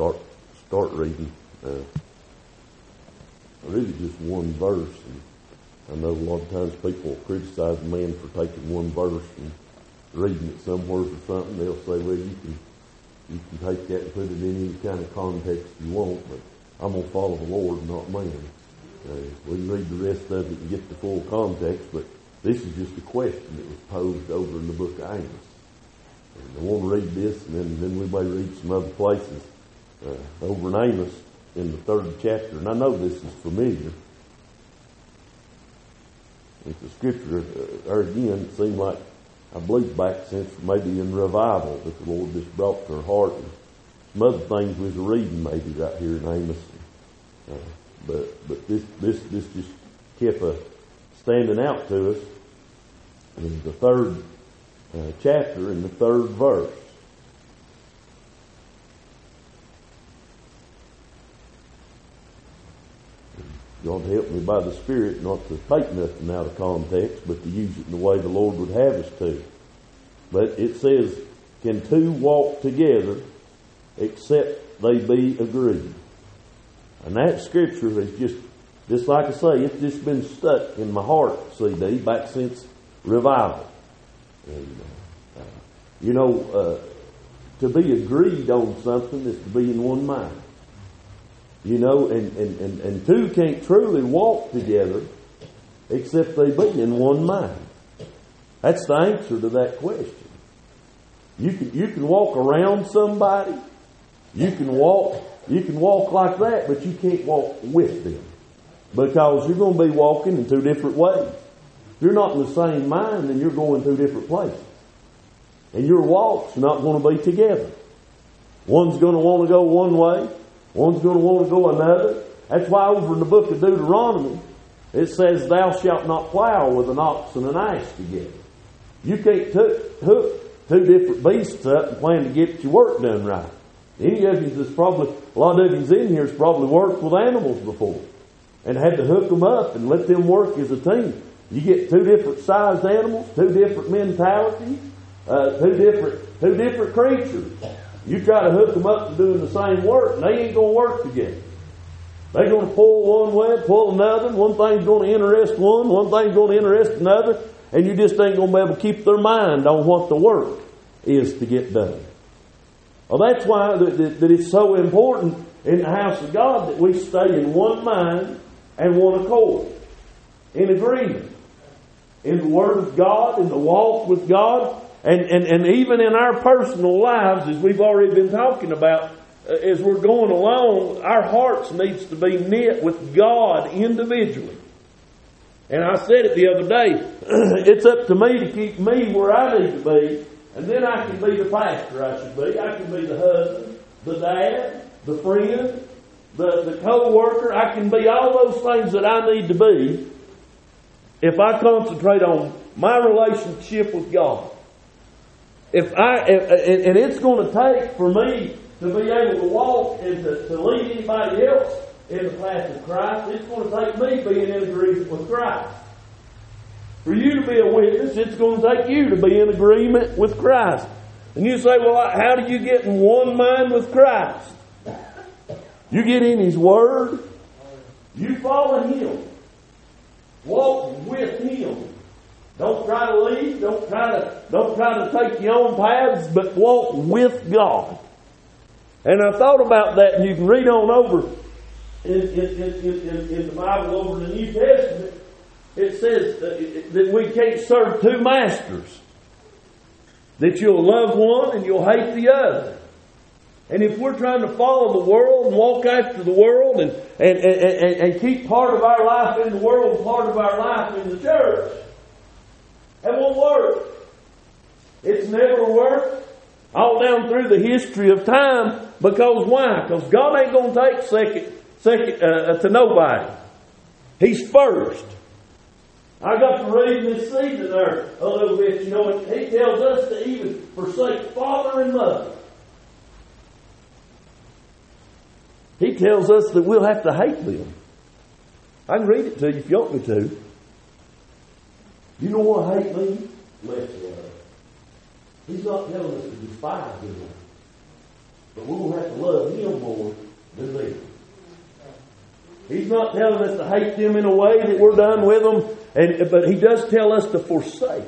start start reading. Uh, really, just one verse. And I know a lot of times people criticize a man for taking one verse and reading it somewhere or something. They'll say, "Well, you can you can take that and put it in any kind of context you want, but I'm gonna follow the Lord, not man." Uh, we can read the rest of it and get the full context, but this is just a question that was posed over in the book of Amos. And I want to read this, and then, then we may read some other places uh, over in Amos in the third chapter. And I know this is familiar. It's a scripture, uh, there again, it seemed like, I believe back since maybe in revival that the Lord just brought to her heart. And some other things we was reading maybe right here in Amos. Uh, but but this this this just kept a standing out to us in the third uh, chapter in the third verse. God help me by the Spirit not to take nothing out of context, but to use it in the way the Lord would have us to. But it says, Can two walk together except they be agreed? And that scripture is just, just like I say, it's just been stuck in my heart, CD, back since revival. And, uh, you know, uh, to be agreed on something is to be in one mind. You know, and, and, and, and two can't truly walk together except they be in one mind. That's the answer to that question. You can, you can walk around somebody. You can walk, you can walk like that, but you can't walk with them. Because you're going to be walking in two different ways. If you're not in the same mind, then you're going two different places. And your walk's not going to be together. One's going to want to go one way, one's going to want to go another. That's why over in the book of Deuteronomy, it says, Thou shalt not plow with an ox and an ass together. You can't t- hook two different beasts up and plan to get your work done right. Any of you that's probably, a lot of you in here has probably worked with animals before and had to hook them up and let them work as a team. You get two different sized animals, two different mentalities, uh, two different two different creatures. You try to hook them up to doing the same work, and they ain't gonna work together. They're gonna pull one way, pull another. One thing's gonna interest one, one thing's gonna interest another, and you just ain't gonna be able to keep their mind on what the work is to get done. Well, that's why that, that, that it's so important in the house of God that we stay in one mind and one accord, in agreement, in the Word of God, in the walk with God, and, and, and even in our personal lives, as we've already been talking about, uh, as we're going along, our hearts needs to be knit with God individually. And I said it the other day, it's up to me to keep me where I need to be, and then I can be the pastor I should be. I can be the husband, the dad, the friend, the, the co-worker. I can be all those things that I need to be if I concentrate on my relationship with God. If I, if, and it's going to take for me to be able to walk and to, to lead anybody else in the path of Christ, it's going to take me being in agreement with Christ. For you to be a witness, it's going to take you to be in agreement with Christ. And you say, well, how do you get in one mind with Christ? You get in His Word, you follow Him, walk with Him. Don't try to lead. Don't try to don't try to take your own paths, but walk with God. And I thought about that, and you can read on over in, in, in, in the Bible over in the New Testament. It says that we can't serve two masters. That you'll love one and you'll hate the other. And if we're trying to follow the world and walk after the world and, and, and, and, keep part of our life in the world and part of our life in the church, it won't work. It's never worked all down through the history of time because why? Because God ain't going to take second, second uh, to nobody. He's first. I got to read this season there a little bit. You know, he tells us to even forsake father and mother. He tells us that we'll have to hate them. I can read it to you if you want me to. You know what hate means? Less love. He's not telling us to despise them. But going to have to love Him more than them. He's not telling us to hate them in a way that we're done with them, and, but He does tell us to forsake,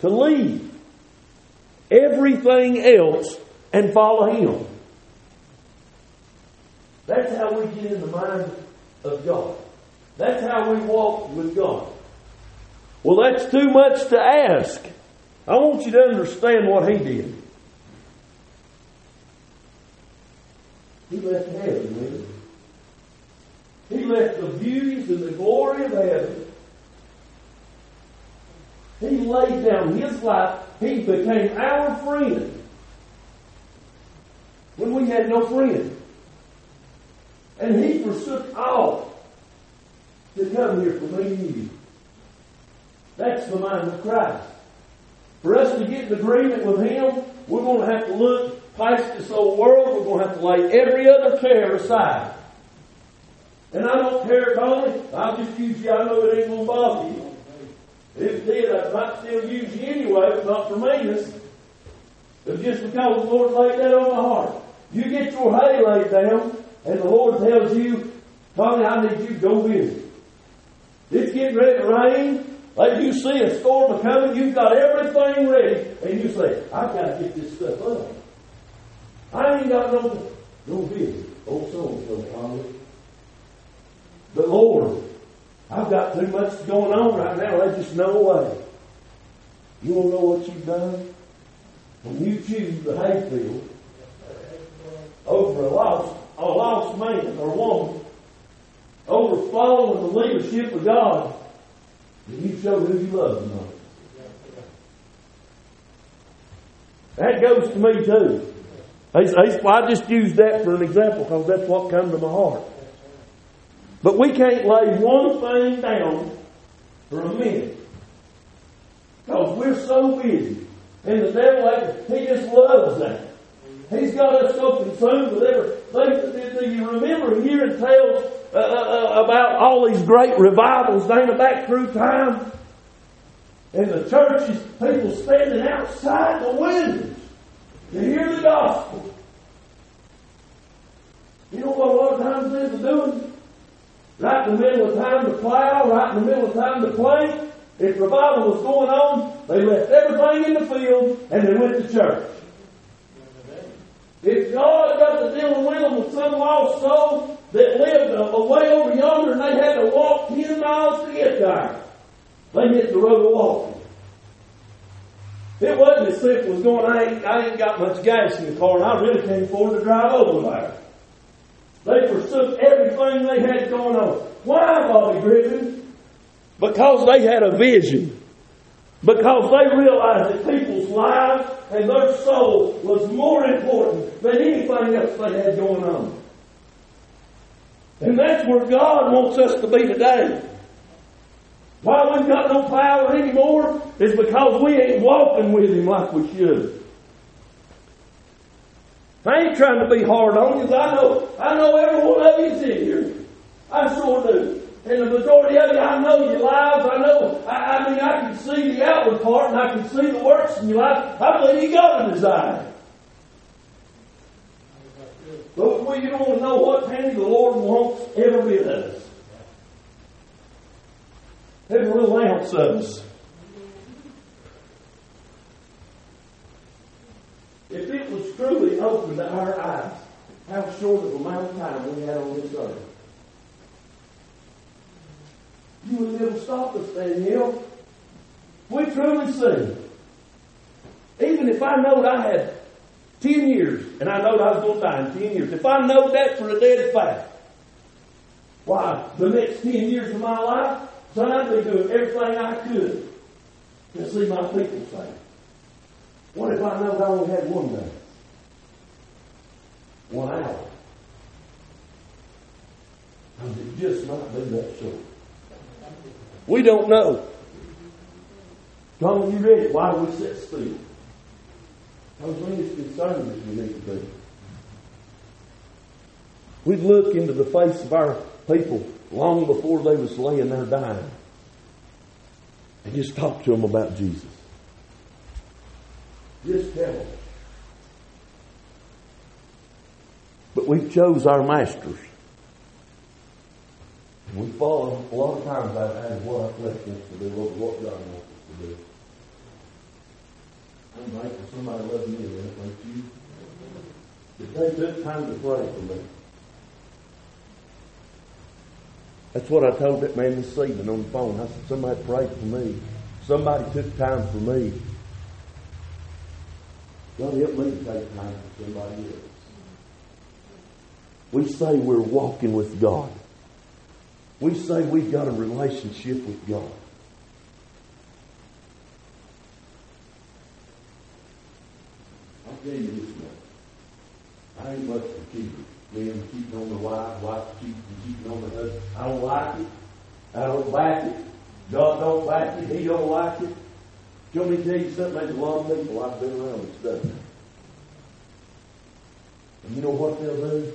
to leave everything else and follow Him. That's how we get in the mind of God. That's how we walk with God. Well, that's too much to ask. I want you to understand what He did. He left heaven with him. He left the beauties and the glory of heaven. He laid down his life. He became our friend when we had no friend. And he forsook all to come here for me and you. That's the mind of Christ. For us to get in agreement with him, we're going to have to look past this old world. We're going to have to lay every other care aside. And I don't care, Tony. I'll just use you. I know it ain't going to bother you. If it did, I might still use you anyway, but not for meanness. But just because the Lord laid that on my heart. You get your hay laid down, and the Lord tells you, Tony, I need you to go visit. It's getting ready to rain. Like you see a storm coming, you've got everything ready, and you say, I've got to get this stuff up. I ain't got no, no business. Old so and so, But Lord, I've got too much going on right now. There's just no way. You to know what you've done? When you choose the hayfield over a lost, a lost man or woman, over following the leadership of God, then you show who you love most. That goes to me too. I just used that for an example because that's what come to my heart. But we can't lay one thing down for a minute. Because we're so busy. And the devil, he just loves that. He's got us so consumed with everything. Do you remember hearing tales uh, uh, uh, about all these great revivals down back through time? And the churches, people standing outside the windows to hear the gospel. You know what a lot of times they are doing? Right in the middle of time to plow, right in the middle of time to plant. If revival was going on, they left everything in the field and they went to church. If God got to deal with them with some lost soul that lived away over yonder and they had to walk 10 miles to get there, they hit the road walking. It wasn't as simple as going, I ain't, I ain't got much gas in the car and I really can't afford to drive over there. They forsook everything they had going on. Why, Bobby Griffin? Because they had a vision. Because they realized that people's lives and their soul was more important than anything else they had going on. And that's where God wants us to be today. Why we've got no power anymore is because we ain't walking with Him like we should. I ain't trying to be hard on you, I know, I know every one of you's in here. I sure do. And the majority of you, I know your lives. I know, I, I mean, I can see the outward part and I can see the works in your life. I believe you got a desire. But we don't want to know what penny the Lord wants every bit of us. Every little ounce of us. If it was truly open to our eyes, how short of amount of time we had on this earth. You would never stop us, Daniel. We truly see. Even if I knowed I had 10 years, and I knowed I was going to die in 10 years, if I know that for a dead fact, why, the next 10 years of my life, son, I'd be doing everything I could to see my people saved. What if I know I only had one day? One hour? Because it just might be that short. We don't know. John, you read it. Why do we sit still? We as concerned as we need to be. We'd look into the face of our people long before they was laying there dying and just talk to them about Jesus. Just tell them. But we chose our masters. We follow a lot of times I've had what flesh wants to do over what God wants us to do. I'm thankful somebody loves me and that like you. But they took time to pray for me. That's what I told that man this evening on the phone. I said, somebody prayed for me. Somebody took time for me. God help me to take time for somebody else. We say we're walking with God. We say we've got a relationship with God. I'll tell you this much. I ain't much for keeping. Men keeping on the wife, wife keeping, keeping on the husband. I don't like it. I don't like it. God don't like it. He don't like it. Want me tell you something? There's a lot of people I've been around that. And you know what they'll do?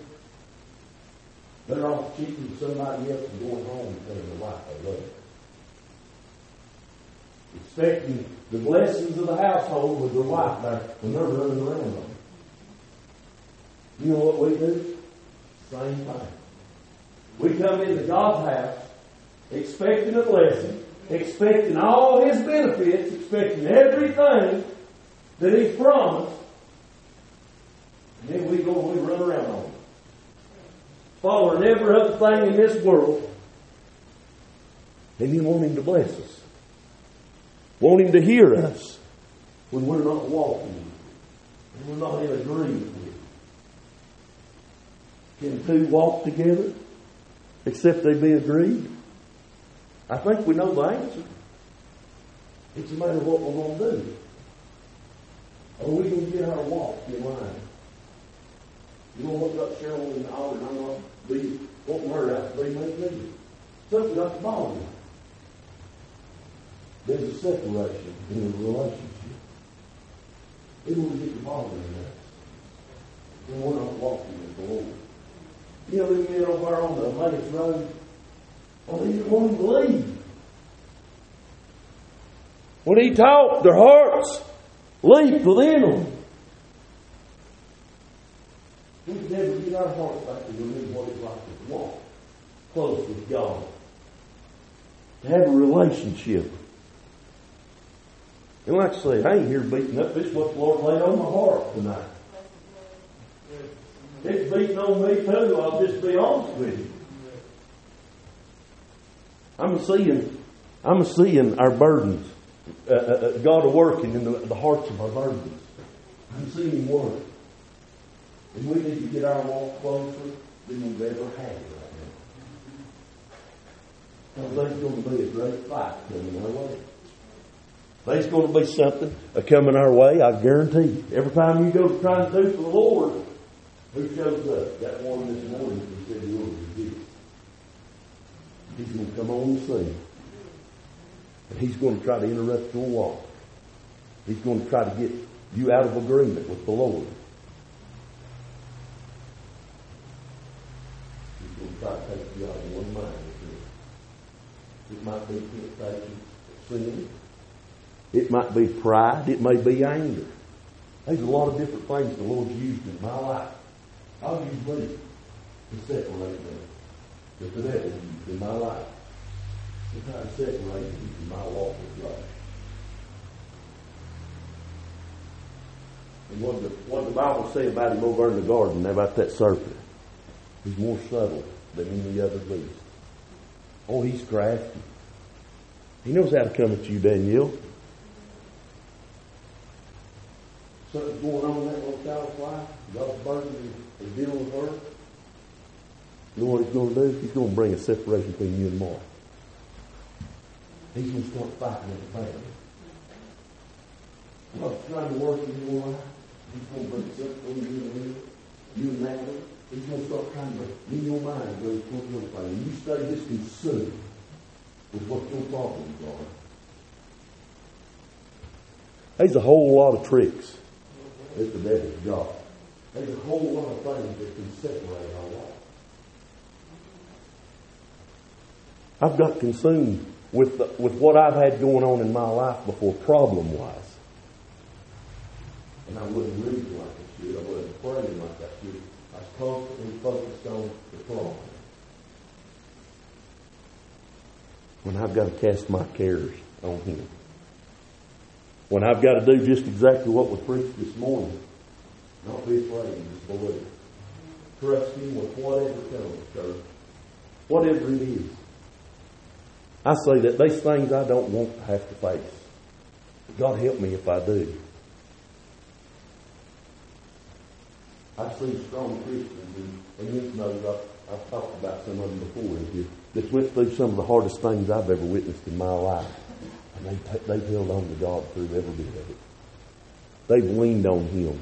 They're off cheating somebody else and going home and telling the wife they love her. Expecting the blessings of the household with their wife back when they're running around them. You know what we do? Same thing. We come into God's house expecting a blessing, expecting all His benefits, expecting everything that He's promised, and then we go and we run around on it following every other thing in this world, and you want Him to bless us. Want Him to hear us when we're not walking, when we're not in agreement with Him. Can two walk together except they be agreed? I think we know the answer. It's a matter of what we're going to do. Are we going to get our walk in line? You know what got Cheryl in the hour and I'm not be wanting her out to be make me. Something got to bother. There's a separation in a relationship. It will get to bothering us. And we're not walking with the Lord. You know, we get over on the Emmaus Road. Well, they didn't want to leave. When he talked, their hearts leaped within them. We can never get our hearts back to remember what it's like to walk close with God. To have a relationship. And like I say, I ain't here beating up. This is what the Lord laid on my heart tonight. It's beating on me too, I'll just be honest with you. I'm seeing, I'm seeing our burdens. Uh, uh, uh God working in the, the hearts of our burdens. I'm seeing Him work. And we need to get our walk closer than we've ever had right now. Because there's going to be a great fight coming our way. There's going to be something coming our way, I guarantee. Every time you go to try to do for the Lord, who shows up? That one this morning who said he will be He's going to come on the scene. And he's going to try to interrupt your walk. He's going to try to get you out of agreement with the Lord. try to take you out of one mind. It might be sin. It might be pride. It may be anger. There's a lot of different things the Lord's used in my life. I'll use me to separate them. But the devil used in my life to try to separate me from my walk with God. And what the, what the Bible say about him over in the garden, about that serpent, he's more subtle than any other beast. Oh, he's crafty. He knows how to come at you, Daniel. Something's going on in that little child's life. God's burden is dealing with her. You know what he's going to do? He's going to bring a separation between you and Mark. He's going to start fighting with the family. God's trying to work in your life. He's going to bring separation between you and him. You and that He's going to start trying to, in your mind, go plan. And you stay just consumed with what your problems are. There's a whole lot of tricks that the devil's got. There's a whole lot of things that can separate our life. I've got consumed with, the, with what I've had going on in my life before, problem wise. And I wouldn't read like I should. I wasn't praying like I should constantly focused on the cross. When I've got to cast my cares on Him. When I've got to do just exactly what was preached this morning. Not be afraid, just believe. Trust Him with whatever comes, church. Whatever it is. I say that these things I don't want to have to face. God help me if I do. I've seen strong Christians, and, you know, I've, I've talked about some of them before in here, went through some of the hardest things I've ever witnessed in my life. And they, they've held on to God through every bit of it. They've leaned on Him.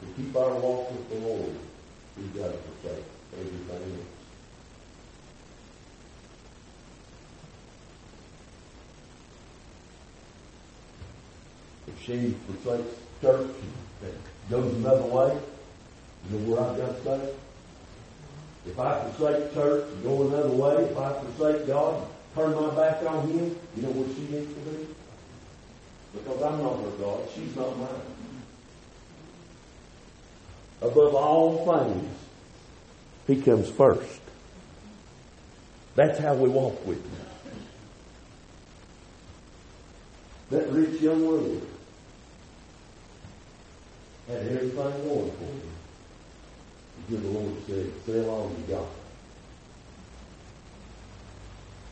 To keep our walk with the Lord, we've got to forsake everything else. If she forsakes church goes another way, you know where I've got to stay? If I forsake church and go another way, if I forsake God, and turn my back on Him, you know where she needs to be? Because I'm not her God. She's not mine. Above all things, He comes first. That's how we walk with Him. That rich young ruler had everything going for him. Until the Lord said, sell all you got.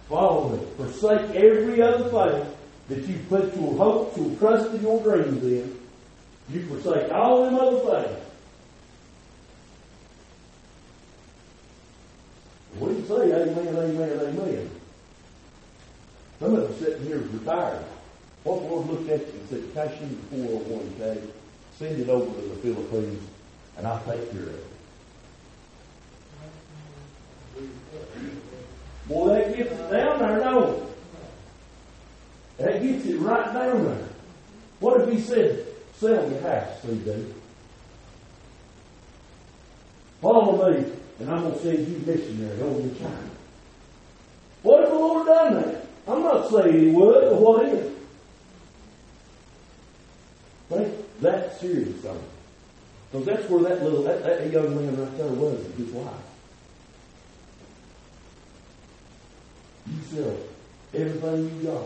Follow me. Forsake every other thing that you put your hopes, your trust, and your dreams in. You forsake all them other things. We can say amen, amen, amen. Some of us sitting here retired. What Lord looked at you and said, cash in the 401k, send it over to the Philippines, and I'll take care of it. Boy, that gets it down there, it? That gets it right down there. What if he said, sell your house, CD? Follow me, and I'm going to send you missionary over to China. What if the Lord done that? I'm not saying he would, but what if? Think that serious on it. Because that's where that little, that, that young man right there was in his life. You sell everything you got.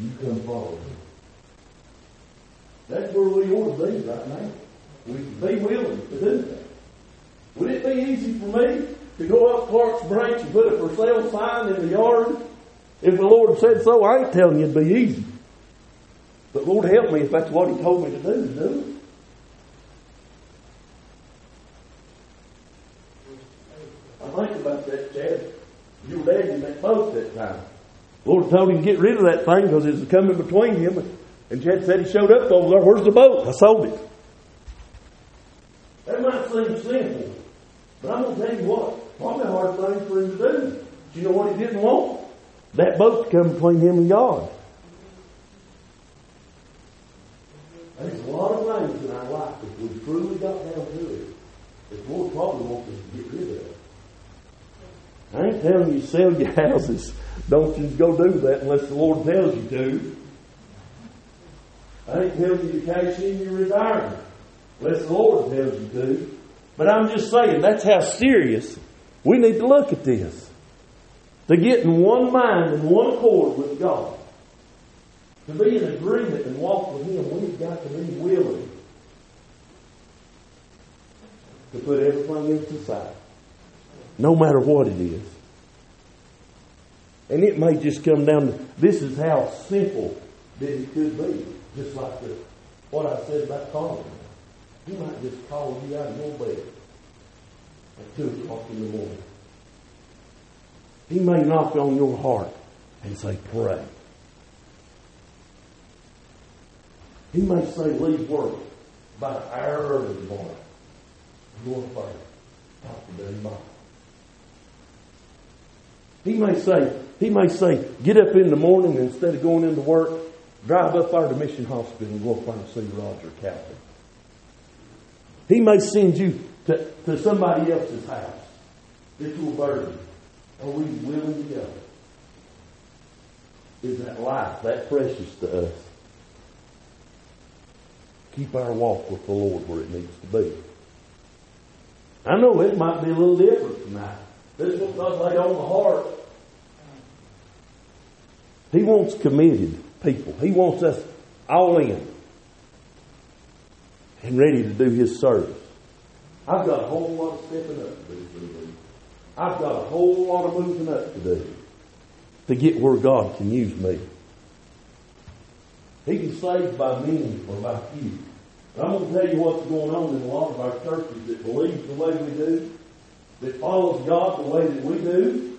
You come follow him. That's where we ought to be right now. We can be willing to do that. Would it be easy for me to go up Clark's branch and put a for sale sign in the yard? If the Lord said so, I ain't telling you it'd be easy. But Lord help me if that's what He told me to do, do it. I think about that, Chad. Your daddy made both that time. Lord told him to get rid of that thing because it was coming between him. And Chad said he showed up over there. Where's the boat? I sold it. That might seem simple, but I'm going to tell you what. Probably a hard thing for him to do. Do you know what he didn't want? That boat to come between him and God. There's a lot of things in our life, if we truly got down to it, that Lord probably wants us to get rid of. I ain't telling you sell your houses. Don't you go do that unless the Lord tells you to. I ain't telling you to cash in your retirement unless the Lord tells you to. But I'm just saying that's how serious we need to look at this. To get in one mind and one accord with God. To be in agreement and walk with Him, we've got to be willing to put everything else aside. No matter what it is. And it may just come down to this is how simple that it could be. Just like the, what I said about calling. He might just call you out of your bed at 2 o'clock in the morning. He may knock on your heart and say, pray. He may say, leave work about an hour early tomorrow. Go and pray. Talk to Daddy. He may say, he may say, get up in the morning instead of going into work, drive up there to Mission Hospital and go up and see Roger Calvin. He may send you to, to somebody else's house that you're. Are we willing to go? Is that life that precious to us? Keep our walk with the Lord where it needs to be. I know it might be a little different tonight. This is what God laid on the heart. He wants committed people. He wants us all in and ready to do His service. I've got a whole lot of stepping up to do. I've got a whole lot of moving up to do to get where God can use me. He can save by many or by few. And I'm going to tell you what's going on in a lot of our churches that believe the way we do, that follows God the way that we do,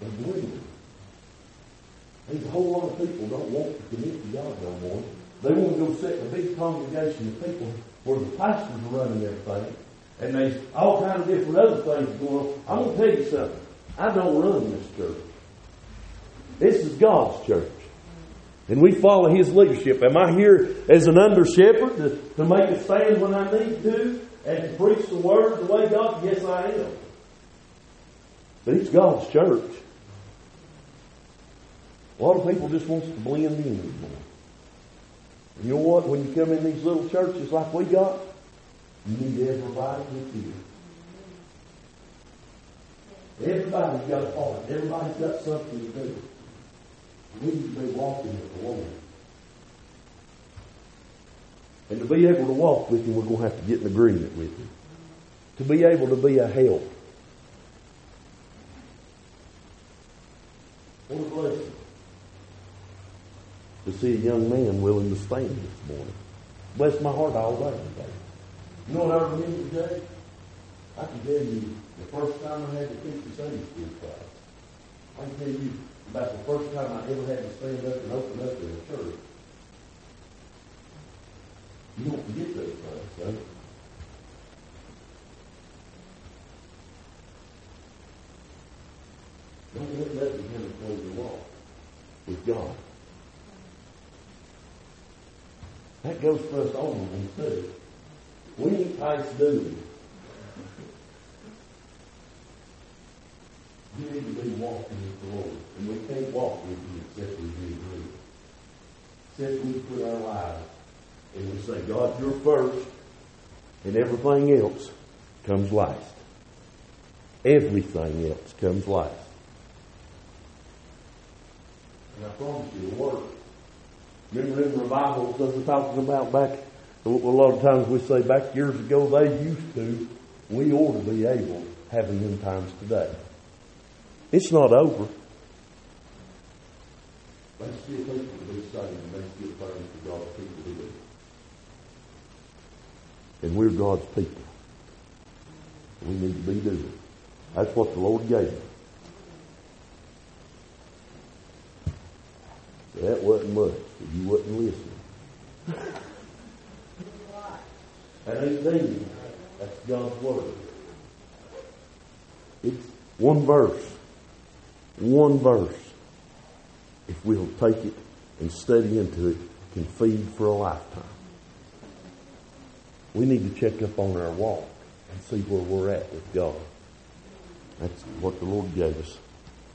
and believe There's a whole lot of people don't want to commit to God no more. They want to go sit in a big congregation of people where the pastors are running everything, and there's all kinds of different other things going on. I'm going to tell you something. I don't run this church. This is God's church. And we follow His leadership. Am I here as an under shepherd to, to make a stand when I need to and to preach the word the way God? Yes, I am. But it's God's church. A lot of people just want to blend in anymore. You know what? When you come in these little churches like we got, you need everybody with you. Everybody's got a part. Everybody's got something to do. We need to be walking with the Lord. And to be able to walk with Him, we're going to have to get in agreement with Him. To be able to be a help. What a blessing to see a young man willing to stand this morning. Bless my heart all day today. You know what I remember today? I can tell you the first time I had to teach the Sunday school class. I can tell you about the first time I ever had to stand up and open up in a church. You don't forget those things, son. Don't let nothing come between your walk with God. That goes for us all too. We ain't nice dudes. Be walking with the Lord. And we can't walk with you except we be agreed. Except we put our lives and we say, God, you're first, and everything else comes last. Everything else comes last. And I promise you, the work Remember in revivals that we're talking about back, a lot of times we say back years ago they used to. We ought to be able having them times today. It's not over. And for God's people. And we're God's people. We need to be doing. That's what the Lord gave us. That wasn't much, but you wasn't listening. That ain't things. That's God's Word. It's one verse. One verse. If we'll take it and study into it, can feed for a lifetime. We need to check up on our walk and see where we're at with God. That's what the Lord gave us.